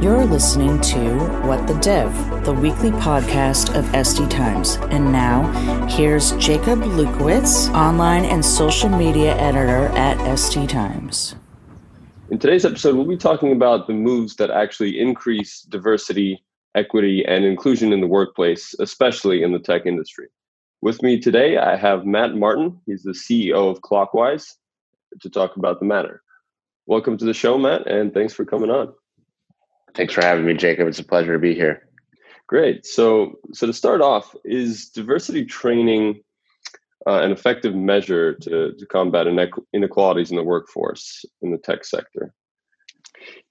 You're listening to What the Dev, the weekly podcast of SD Times. And now, here's Jacob Lewkowicz, online and social media editor at SD Times. In today's episode, we'll be talking about the moves that actually increase diversity, equity, and inclusion in the workplace, especially in the tech industry. With me today, I have Matt Martin. He's the CEO of Clockwise to talk about the matter. Welcome to the show, Matt, and thanks for coming on. Thanks for having me, Jacob. It's a pleasure to be here. Great. So, so to start off, is diversity training uh, an effective measure to, to combat inequalities in the workforce in the tech sector?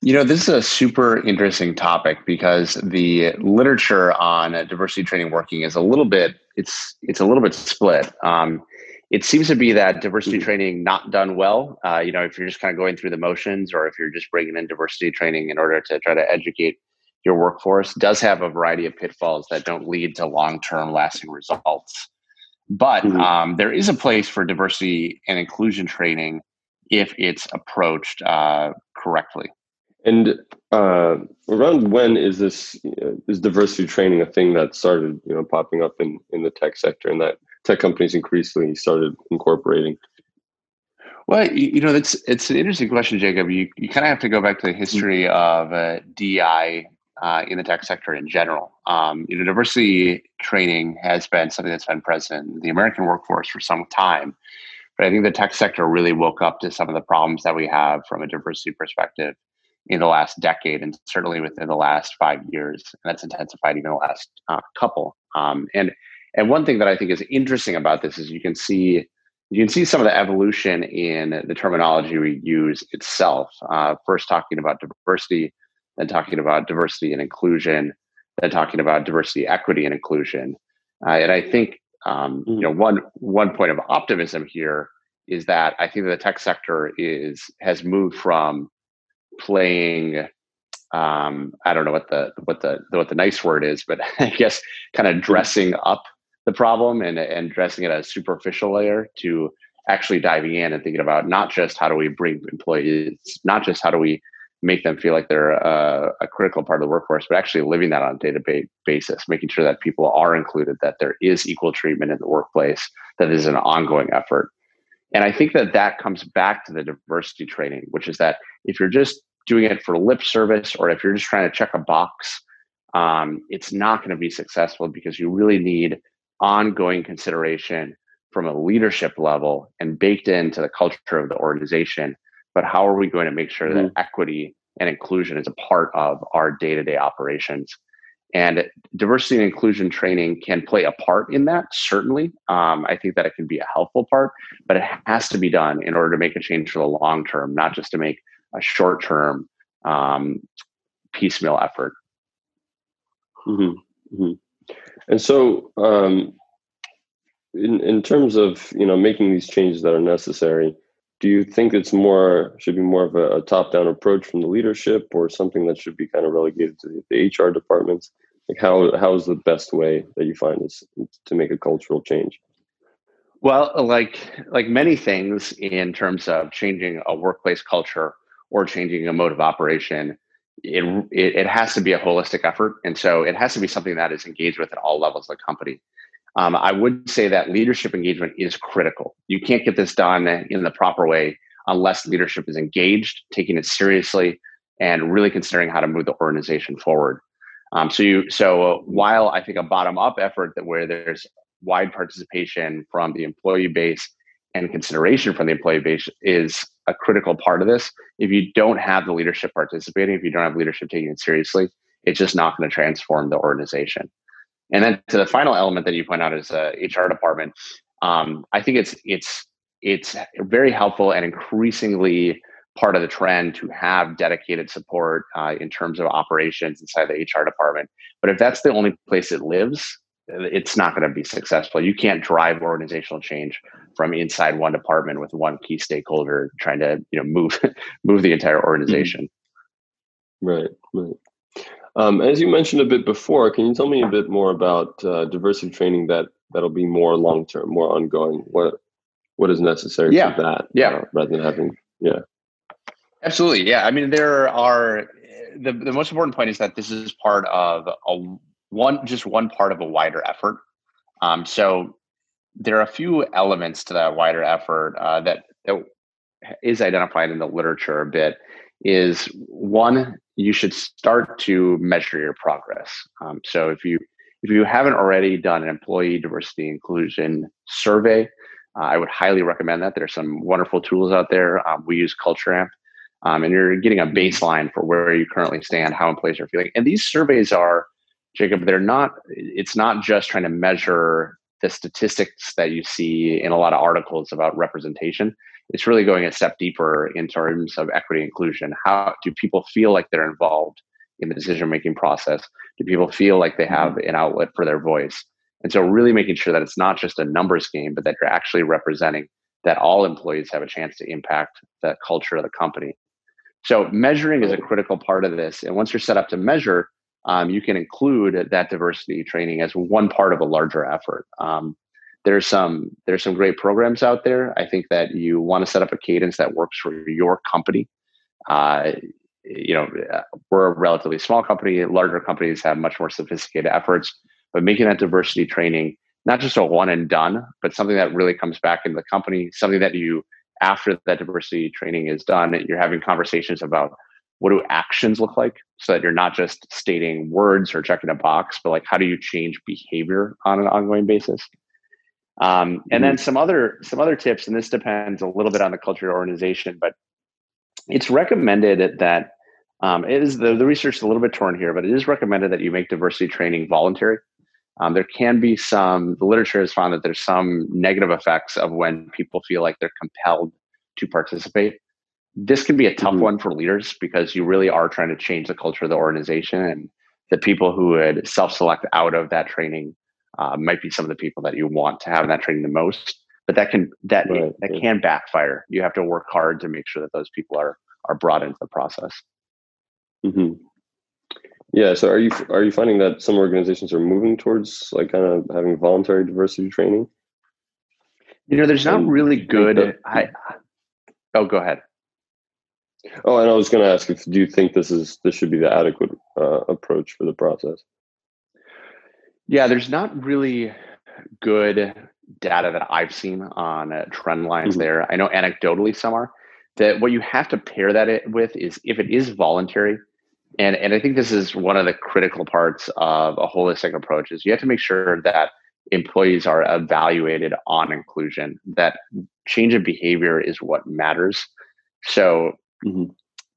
You know, this is a super interesting topic because the literature on diversity training working is a little bit it's it's a little bit split. Um, it seems to be that diversity mm. training not done well. Uh, you know, if you're just kind of going through the motions, or if you're just bringing in diversity training in order to try to educate your workforce, does have a variety of pitfalls that don't lead to long-term lasting results. But mm-hmm. um, there is a place for diversity and inclusion training if it's approached uh, correctly. And uh, around when is this uh, is diversity training a thing that started, you know, popping up in in the tech sector, and that tech companies increasingly started incorporating? Well, you, know, it's it's an interesting question, Jacob. You you kind of have to go back to the history of uh, DI uh, in the tech sector in general. Um, you know, diversity training has been something that's been present in the American workforce for some time. But I think the tech sector really woke up to some of the problems that we have from a diversity perspective in the last decade, and certainly within the last five years. And that's intensified even the last uh, couple. Um, and and one thing that I think is interesting about this is you can see you can see some of the evolution in the terminology we use itself. Uh, first, talking about diversity, then talking about diversity and inclusion, then talking about diversity, equity, and inclusion. Uh, and I think um, you know one one point of optimism here is that I think that the tech sector is has moved from playing um, I don't know what the what the what the nice word is, but I guess kind of dressing up the problem and and dressing it at a superficial layer to actually diving in and thinking about not just how do we bring employees, not just how do we make them feel like they're a, a critical part of the workforce, but actually living that on a day-to-day basis, making sure that people are included, that there is equal treatment in the workplace, that is an ongoing effort. And I think that that comes back to the diversity training, which is that if you're just doing it for lip service or if you're just trying to check a box, um, it's not going to be successful because you really need ongoing consideration from a leadership level and baked into the culture of the organization. But how are we going to make sure mm-hmm. that equity and inclusion is a part of our day to day operations? And diversity and inclusion training can play a part in that, certainly. Um, I think that it can be a helpful part, but it has to be done in order to make a change for the long term, not just to make a short term um, piecemeal effort. Mm-hmm. Mm-hmm. And so, um, in in terms of you know making these changes that are necessary, do you think it's more should be more of a, a top down approach from the leadership, or something that should be kind of relegated to the, the HR departments? Like how how is the best way that you find is to make a cultural change? Well, like like many things in terms of changing a workplace culture or changing a mode of operation, it, it, it has to be a holistic effort. And so it has to be something that is engaged with at all levels of the company. Um, I would say that leadership engagement is critical. You can't get this done in the proper way unless leadership is engaged, taking it seriously, and really considering how to move the organization forward. Um, so, you, so while I think a bottom-up effort that where there's wide participation from the employee base and consideration from the employee base is a critical part of this. If you don't have the leadership participating, if you don't have leadership taking it seriously, it's just not going to transform the organization. And then to the final element that you point out is uh, HR department. Um, I think it's it's it's very helpful and increasingly part of the trend to have dedicated support uh, in terms of operations inside the HR department. But if that's the only place it lives, it's not going to be successful. You can't drive organizational change from inside one department with one key stakeholder trying to you know move move the entire organization. Right, right. Um, as you mentioned a bit before, can you tell me a bit more about uh, diversity training that that'll be more long term, more ongoing? What what is necessary yeah. for that? Yeah, uh, rather than having yeah. Absolutely, yeah. I mean, there are the, the most important point is that this is part of a one just one part of a wider effort. Um, so there are a few elements to that wider effort uh, that, that is identified in the literature a bit. Is one you should start to measure your progress. Um, so if you if you haven't already done an employee diversity inclusion survey, uh, I would highly recommend that. There's some wonderful tools out there. Um, we use Culture Amp, um, and you're getting a baseline for where you currently stand, how employees are feeling. And these surveys are, Jacob, they're not. It's not just trying to measure the statistics that you see in a lot of articles about representation. It's really going a step deeper in terms of equity inclusion. How do people feel like they're involved in the decision making process? Do people feel like they have an outlet for their voice? And so, really making sure that it's not just a numbers game, but that you're actually representing that all employees have a chance to impact the culture of the company. So, measuring is a critical part of this. And once you're set up to measure, um, you can include that diversity training as one part of a larger effort. Um, there's some there's some great programs out there. I think that you want to set up a cadence that works for your company. Uh, you know, we're a relatively small company. Larger companies have much more sophisticated efforts, but making that diversity training not just a one and done, but something that really comes back into the company, something that you after that diversity training is done, you're having conversations about what do actions look like so that you're not just stating words or checking a box, but like how do you change behavior on an ongoing basis? Um, and then mm-hmm. some other some other tips, and this depends a little bit on the culture of your organization, but it's recommended that um, it is the, the research is a little bit torn here, but it is recommended that you make diversity training voluntary. Um, there can be some, the literature has found that there's some negative effects of when people feel like they're compelled to participate. This can be a tough mm-hmm. one for leaders because you really are trying to change the culture of the organization. And the people who would self select out of that training uh, might be some of the people that you want to have in that training the most. But that can that right, that yeah. can backfire. You have to work hard to make sure that those people are are brought into the process. Mm-hmm. Yeah. So are you are you finding that some organizations are moving towards like kind of having voluntary diversity training? You know, there's not really good. I, oh, go ahead. Oh, and I was going to ask if do you think this is this should be the adequate uh, approach for the process? Yeah, there's not really good data that I've seen on uh, trend lines mm-hmm. there. I know anecdotally some are. That what you have to pair that with is if it is voluntary, and and I think this is one of the critical parts of a holistic approach is you have to make sure that employees are evaluated on inclusion. That change of behavior is what matters. So mm-hmm.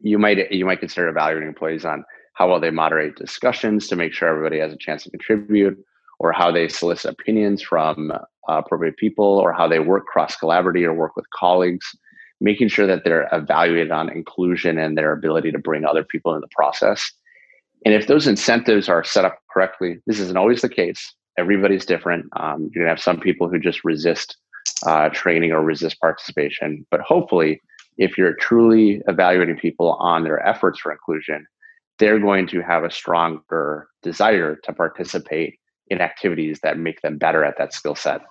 you might you might consider evaluating employees on how well they moderate discussions to make sure everybody has a chance to contribute, or how they solicit opinions from uh, appropriate people, or how they work cross collaboratively or work with colleagues making sure that they're evaluated on inclusion and their ability to bring other people into the process. And if those incentives are set up correctly, this isn't always the case. Everybody's different. Um, you're gonna have some people who just resist uh, training or resist participation. But hopefully, if you're truly evaluating people on their efforts for inclusion, they're going to have a stronger desire to participate in activities that make them better at that skill set.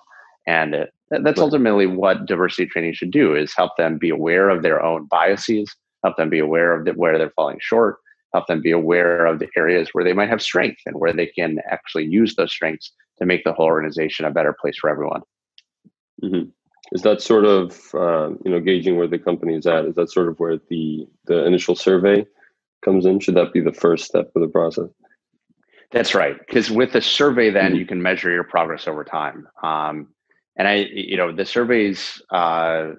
And uh, that's ultimately what diversity training should do is help them be aware of their own biases, help them be aware of the, where they're falling short, help them be aware of the areas where they might have strength and where they can actually use those strengths to make the whole organization a better place for everyone. Mm-hmm. Is that sort of uh, you know gauging where the company is at? Is that sort of where the the initial survey comes in? Should that be the first step of the process? That's right, because with the survey, then mm-hmm. you can measure your progress over time. Um, and I, you know, the surveys, uh,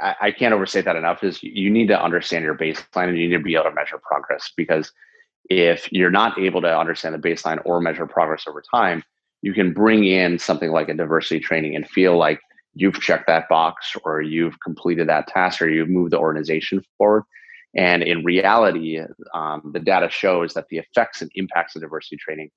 I, I, can't overstate that enough. Is you need to understand your baseline and you need to be able to measure progress because if you're not able to understand the baseline or measure progress over time, you can bring in something like a diversity training and feel like you've checked that box or you've completed that task or you've moved the organization forward. And in reality, um, the data shows that the effects and impacts of diversity training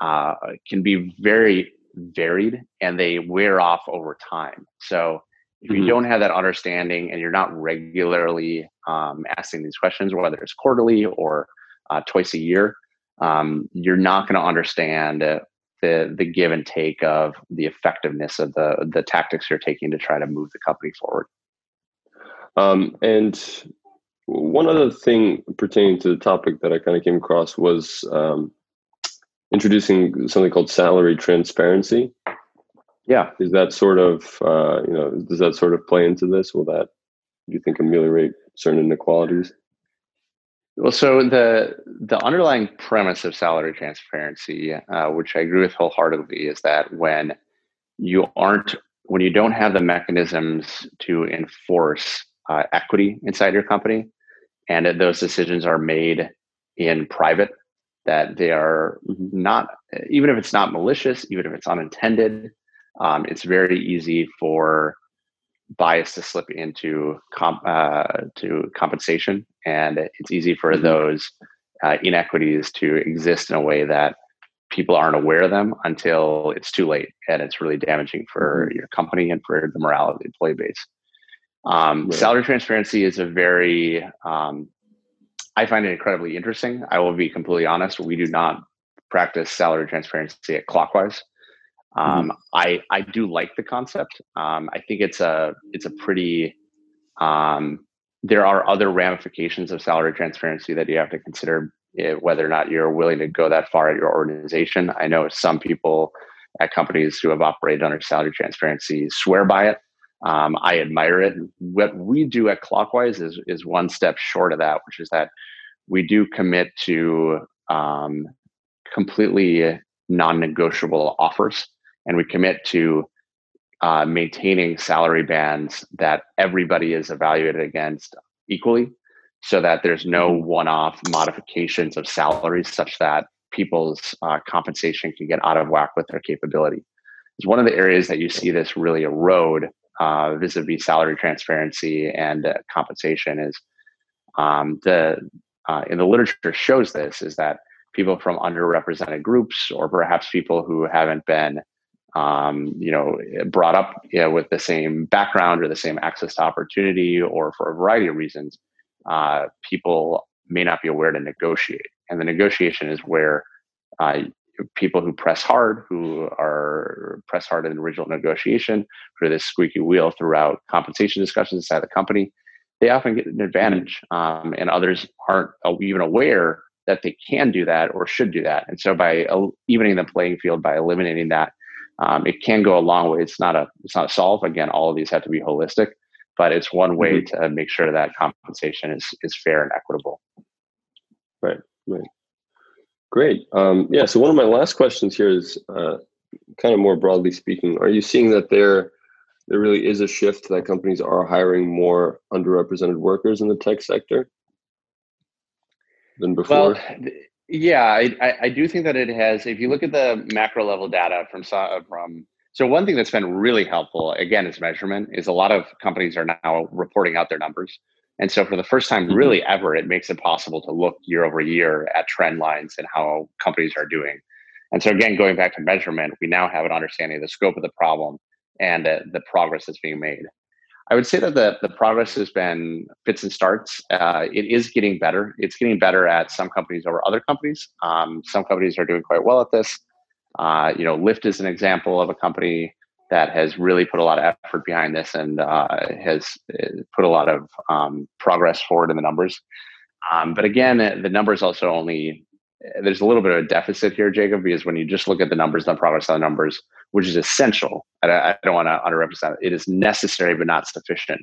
uh, can be very varied and they wear off over time. So if you mm-hmm. don't have that understanding and you're not regularly um, asking these questions, whether it's quarterly or uh, twice a year, um, you're not going to understand uh, the the give and take of the effectiveness of the the tactics you're taking to try to move the company forward. Um, and one other thing pertaining to the topic that I kind of came across was um, introducing something called salary transparency. Yeah, is that sort of uh, you know does that sort of play into this? Will that do you think ameliorate certain inequalities? Well, so the the underlying premise of salary transparency, uh, which I agree with wholeheartedly, is that when you aren't when you don't have the mechanisms to enforce uh, equity inside your company, and that those decisions are made in private, that they are mm-hmm. not even if it's not malicious, even if it's unintended, um, it's very easy for bias to slip into comp, uh, to compensation, and it's easy for mm-hmm. those uh, inequities to exist in a way that people aren't aware of them until it's too late, and it's really damaging for mm-hmm. your company and for the morale of the employee base. Um, right. Salary transparency is a very um, I find it incredibly interesting. I will be completely honest. We do not practice salary transparency at Clockwise. Um, mm-hmm. I I do like the concept. Um, I think it's a it's a pretty. Um, there are other ramifications of salary transparency that you have to consider eh, whether or not you're willing to go that far at your organization. I know some people at companies who have operated under salary transparency swear by it. Um, I admire it. What we do at Clockwise is is one step short of that, which is that we do commit to um, completely non-negotiable offers and we commit to uh, maintaining salary bands that everybody is evaluated against equally so that there's no mm-hmm. one-off modifications of salaries such that people's uh, compensation can get out of whack with their capability it's one of the areas that you see this really erode uh, vis-a-vis salary transparency and uh, compensation is um, the uh, in the literature shows this is that people from underrepresented groups or perhaps people who haven't been um, you know, brought up you know, with the same background or the same access to opportunity, or for a variety of reasons, uh, people may not be aware to negotiate. And the negotiation is where uh, people who press hard, who are press hard in the original negotiation for this squeaky wheel throughout compensation discussions inside the company, they often get an advantage, um, and others aren't even aware that they can do that or should do that. And so, by evening the playing field, by eliminating that um, it can go a long way. It's not a it's not a solve. Again, all of these have to be holistic, but it's one way mm-hmm. to make sure that compensation is is fair and equitable. Right. Right. Great. Um, yeah. So one of my last questions here is uh, kind of more broadly speaking. Are you seeing that there there really is a shift that companies are hiring more underrepresented workers in the tech sector than before? Well, yeah, I, I do think that it has. If you look at the macro level data from from so one thing that's been really helpful again is measurement. Is a lot of companies are now reporting out their numbers, and so for the first time, mm-hmm. really ever, it makes it possible to look year over year at trend lines and how companies are doing. And so again, going back to measurement, we now have an understanding of the scope of the problem and uh, the progress that's being made. I would say that the, the progress has been fits and starts. Uh, it is getting better. It's getting better at some companies over other companies. Um, some companies are doing quite well at this. Uh, you know, Lyft is an example of a company that has really put a lot of effort behind this and uh, has uh, put a lot of um, progress forward in the numbers. Um, but again, the numbers also only there's a little bit of a deficit here, Jacob, because when you just look at the numbers, the progress on the numbers, which is essential, I, I don't want to underrepresent it, it is necessary but not sufficient.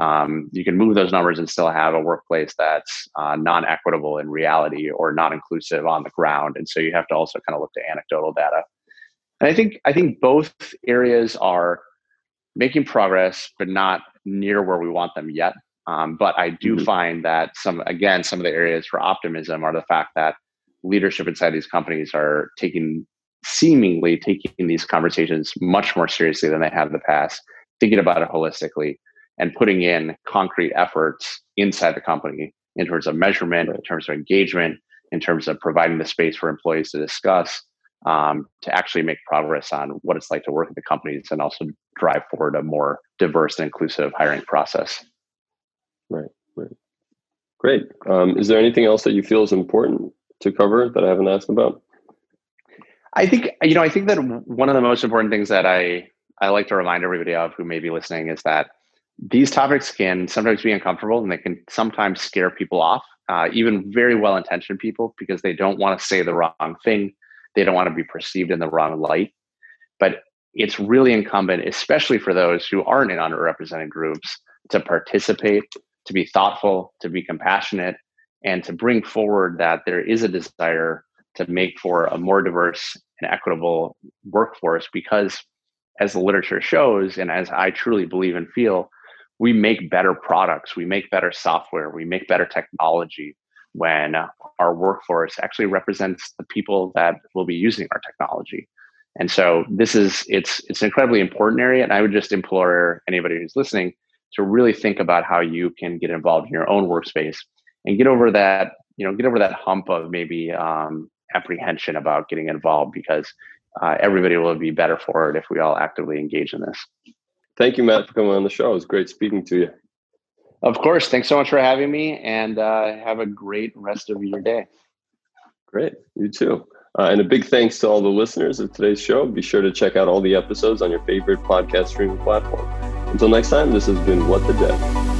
Um, you can move those numbers and still have a workplace that's uh, non-equitable in reality or not inclusive on the ground, and so you have to also kind of look to anecdotal data. And I think I think both areas are making progress, but not near where we want them yet. Um, but I do mm-hmm. find that some again some of the areas for optimism are the fact that leadership inside these companies are taking seemingly taking these conversations much more seriously than they have in the past, thinking about it holistically and putting in concrete efforts inside the company in terms of measurement, in terms of engagement, in terms of providing the space for employees to discuss, um, to actually make progress on what it's like to work at the companies and also drive forward a more diverse and inclusive hiring process. Right, right. Great. Um, is there anything else that you feel is important to cover that I haven't asked about? I think you know. I think that one of the most important things that I I like to remind everybody of who may be listening is that these topics can sometimes be uncomfortable and they can sometimes scare people off, uh, even very well intentioned people, because they don't want to say the wrong thing. They don't want to be perceived in the wrong light. But it's really incumbent, especially for those who aren't in underrepresented groups, to participate, to be thoughtful, to be compassionate, and to bring forward that there is a desire to make for a more diverse and equitable workforce because as the literature shows and as i truly believe and feel we make better products we make better software we make better technology when our workforce actually represents the people that will be using our technology. And so this is it's it's an incredibly important area and i would just implore anybody who's listening to really think about how you can get involved in your own workspace and get over that you know get over that hump of maybe um, apprehension about getting involved because uh, everybody will be better for it if we all actively engage in this. Thank you, Matt, for coming on the show. It was great speaking to you. Of course. Thanks so much for having me and uh, have a great rest of your day. Great. You too. Uh, and a big thanks to all the listeners of today's show. Be sure to check out all the episodes on your favorite podcast streaming platform. Until next time, this has been What the Dev.